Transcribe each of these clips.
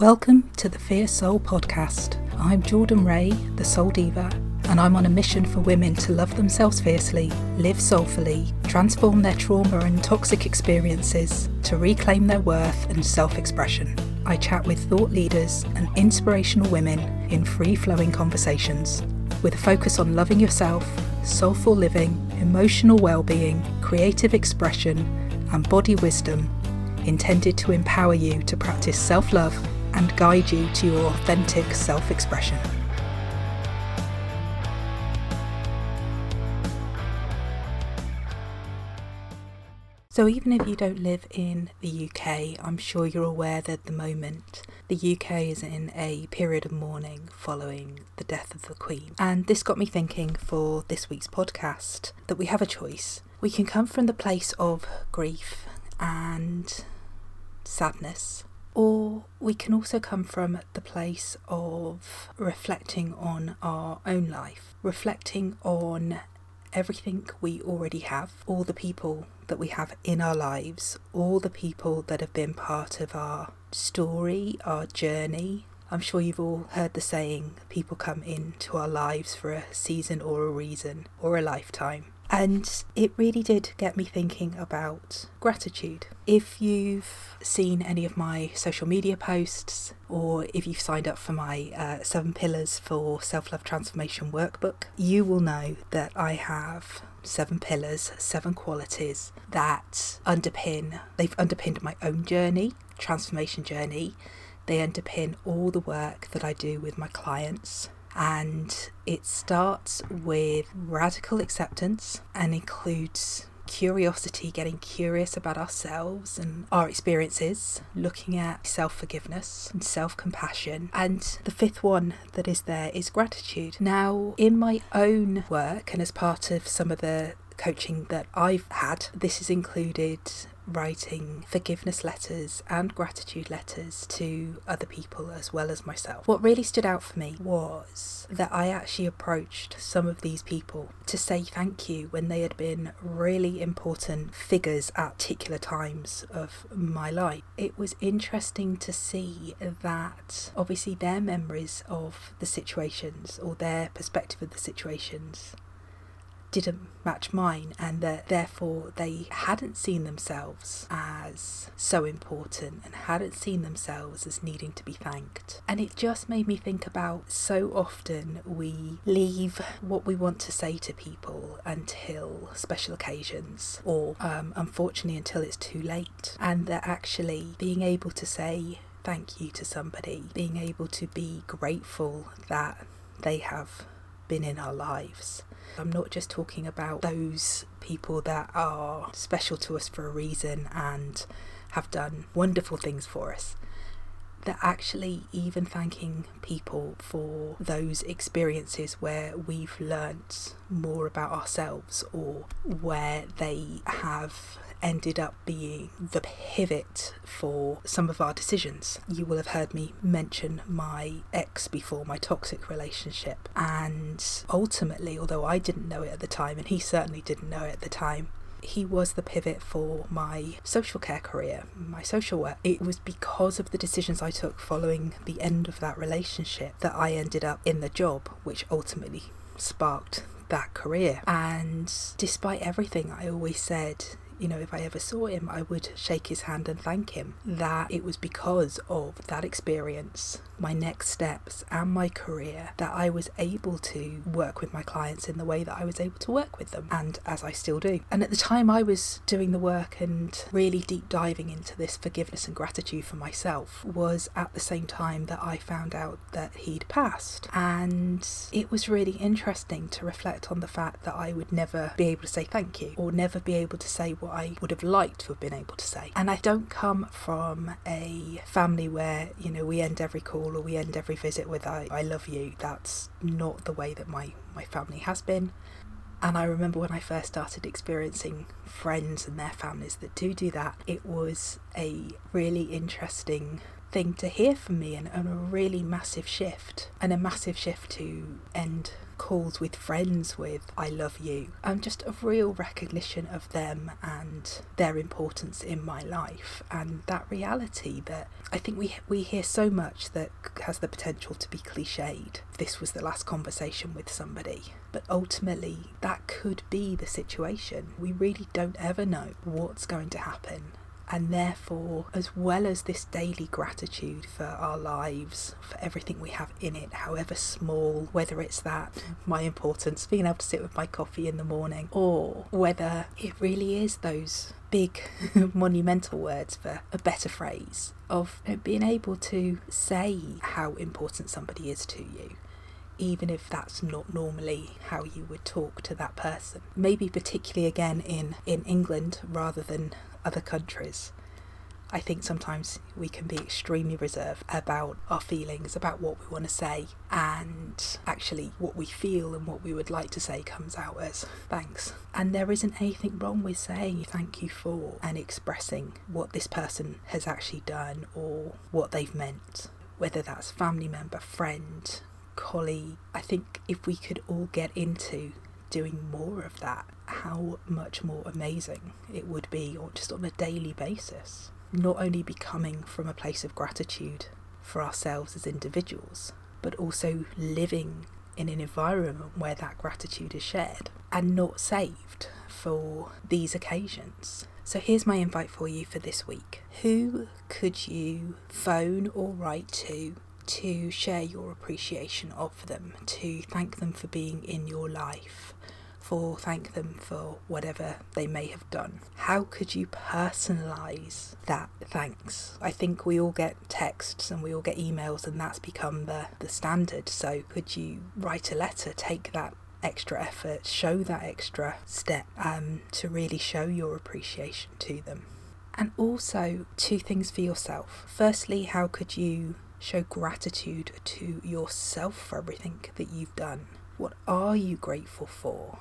Welcome to the Fierce Soul podcast. I'm Jordan Ray, the Soul Diva, and I'm on a mission for women to love themselves fiercely, live soulfully, transform their trauma and toxic experiences, to reclaim their worth and self expression. I chat with thought leaders and inspirational women in free flowing conversations with a focus on loving yourself, soulful living, emotional well being, creative expression, and body wisdom intended to empower you to practice self love and guide you to your authentic self expression. So, even if you don't live in the UK, I'm sure you're aware that at the moment the UK is in a period of mourning following the death of the Queen. And this got me thinking for this week's podcast that we have a choice. We can come from the place of grief and sadness, or we can also come from the place of reflecting on our own life, reflecting on everything we already have, all the people that we have in our lives, all the people that have been part of our story, our journey. I'm sure you've all heard the saying people come into our lives for a season or a reason or a lifetime. And it really did get me thinking about gratitude. If you've seen any of my social media posts, or if you've signed up for my uh, Seven Pillars for Self Love Transformation workbook, you will know that I have seven pillars, seven qualities that underpin, they've underpinned my own journey, transformation journey. They underpin all the work that I do with my clients and it starts with radical acceptance and includes curiosity, getting curious about ourselves and our experiences, looking at self forgiveness and self compassion. And the fifth one that is there is gratitude. Now, in my own work and as part of some of the coaching that I've had, this has included writing forgiveness letters and gratitude letters to other people as well as myself. What really stood out for me was that I actually approached some of these people to say thank you when they had been really important figures at particular times of my life. It was interesting to see that obviously their memories of the situations or their perspective of the situations didn't match mine, and that therefore they hadn't seen themselves as so important and hadn't seen themselves as needing to be thanked. And it just made me think about so often we leave what we want to say to people until special occasions, or um, unfortunately until it's too late, and that actually being able to say thank you to somebody, being able to be grateful that they have been in our lives I'm not just talking about those people that are special to us for a reason and have done wonderful things for us. That actually, even thanking people for those experiences where we've learnt more about ourselves or where they have ended up being the pivot for some of our decisions. You will have heard me mention my ex before, my toxic relationship. And ultimately, although I didn't know it at the time, and he certainly didn't know it at the time, he was the pivot for my social care career, my social work. It was because of the decisions I took following the end of that relationship that I ended up in the job, which ultimately sparked that career. And despite everything, I always said, you know, if I ever saw him, I would shake his hand and thank him. That it was because of that experience, my next steps, and my career that I was able to work with my clients in the way that I was able to work with them, and as I still do. And at the time I was doing the work and really deep diving into this forgiveness and gratitude for myself, was at the same time that I found out that he'd passed. And it was really interesting to reflect on the fact that I would never be able to say thank you or never be able to say what I would have liked to have been able to say. And I don't come from a family where, you know, we end every call or we end every visit with I, I love you. That's not the way that my, my family has been. And I remember when I first started experiencing friends and their families that do do that, it was a really interesting thing to hear from me and, and, a really massive shift and a massive shift to end calls with friends with I love you. Um, just a real recognition of them and their importance in my life and that reality that I think we we hear so much that has the potential to be cliched. This was the last conversation with somebody. But ultimately, that could be the situation. We really don't ever know what's going to happen and therefore, as well as this daily gratitude for our lives, for everything we have in it, however small, whether it's that, my importance, being able to sit with my coffee in the morning, or whether it really is those big monumental words for a better phrase of being able to say how important somebody is to you even if that's not normally how you would talk to that person. Maybe particularly again in, in England rather than other countries. I think sometimes we can be extremely reserved about our feelings, about what we want to say, and actually what we feel and what we would like to say comes out as thanks. And there isn't anything wrong with saying thank you for and expressing what this person has actually done or what they've meant, whether that's family member, friend, colleague. I think if we could all get into doing more of that, how much more amazing it would be, or just on a daily basis. Not only be coming from a place of gratitude for ourselves as individuals, but also living in an environment where that gratitude is shared and not saved for these occasions. So here's my invite for you for this week. Who could you phone or write to to share your appreciation of them, to thank them for being in your life, for thank them for whatever they may have done. How could you personalize that thanks? I think we all get texts and we all get emails and that's become the, the standard. So could you write a letter, take that extra effort, show that extra step um, to really show your appreciation to them? And also, two things for yourself. Firstly, how could you show gratitude to yourself for everything that you've done? What are you grateful for?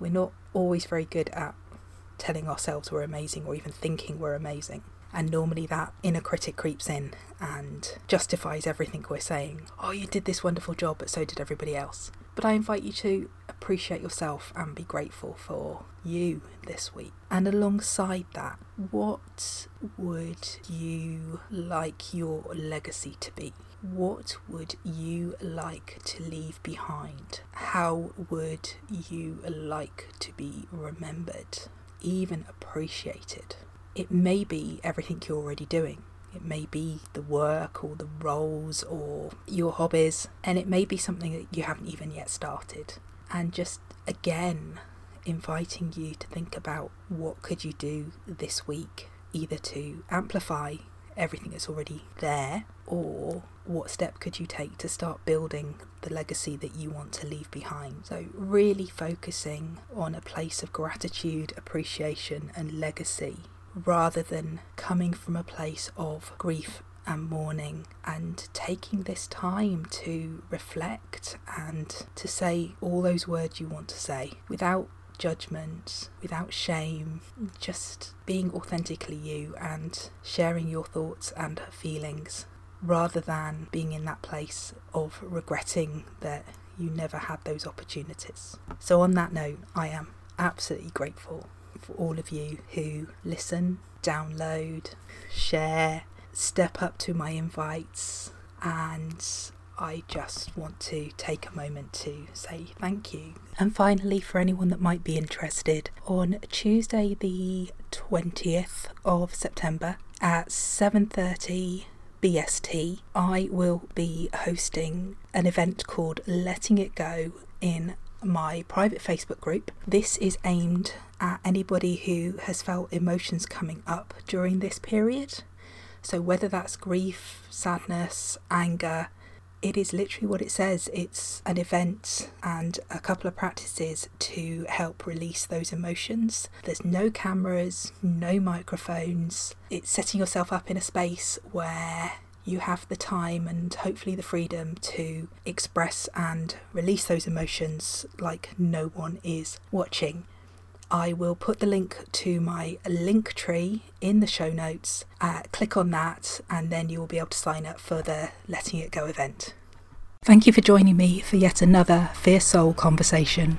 We're not always very good at telling ourselves we're amazing or even thinking we're amazing. And normally that inner critic creeps in and justifies everything we're saying. Oh, you did this wonderful job, but so did everybody else. But I invite you to appreciate yourself and be grateful for you this week. And alongside that, what would you like your legacy to be? What would you like to leave behind? How would you like to be remembered, even appreciated? It may be everything you're already doing. It may be the work or the roles or your hobbies, and it may be something that you haven't even yet started. And just again, inviting you to think about what could you do this week either to amplify everything that's already there or what step could you take to start building the legacy that you want to leave behind? So, really focusing on a place of gratitude, appreciation, and legacy rather than coming from a place of grief and mourning and taking this time to reflect and to say all those words you want to say without judgment, without shame, just being authentically you and sharing your thoughts and feelings rather than being in that place of regretting that you never had those opportunities. So, on that note, I am absolutely grateful for all of you who listen, download, share, step up to my invites, and I just want to take a moment to say thank you. And finally, for anyone that might be interested, on Tuesday the 20th of September at 7:30 BST, I will be hosting an event called Letting It Go in my private Facebook group. This is aimed at anybody who has felt emotions coming up during this period. So, whether that's grief, sadness, anger, it is literally what it says. It's an event and a couple of practices to help release those emotions. There's no cameras, no microphones. It's setting yourself up in a space where you have the time and hopefully the freedom to express and release those emotions like no one is watching. I will put the link to my Linktree in the show notes. Uh, click on that, and then you will be able to sign up for the Letting It Go event. Thank you for joining me for yet another Fierce Soul conversation.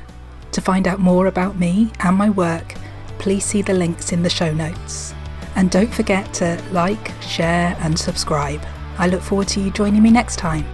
To find out more about me and my work, please see the links in the show notes. And don't forget to like, share, and subscribe. I look forward to you joining me next time.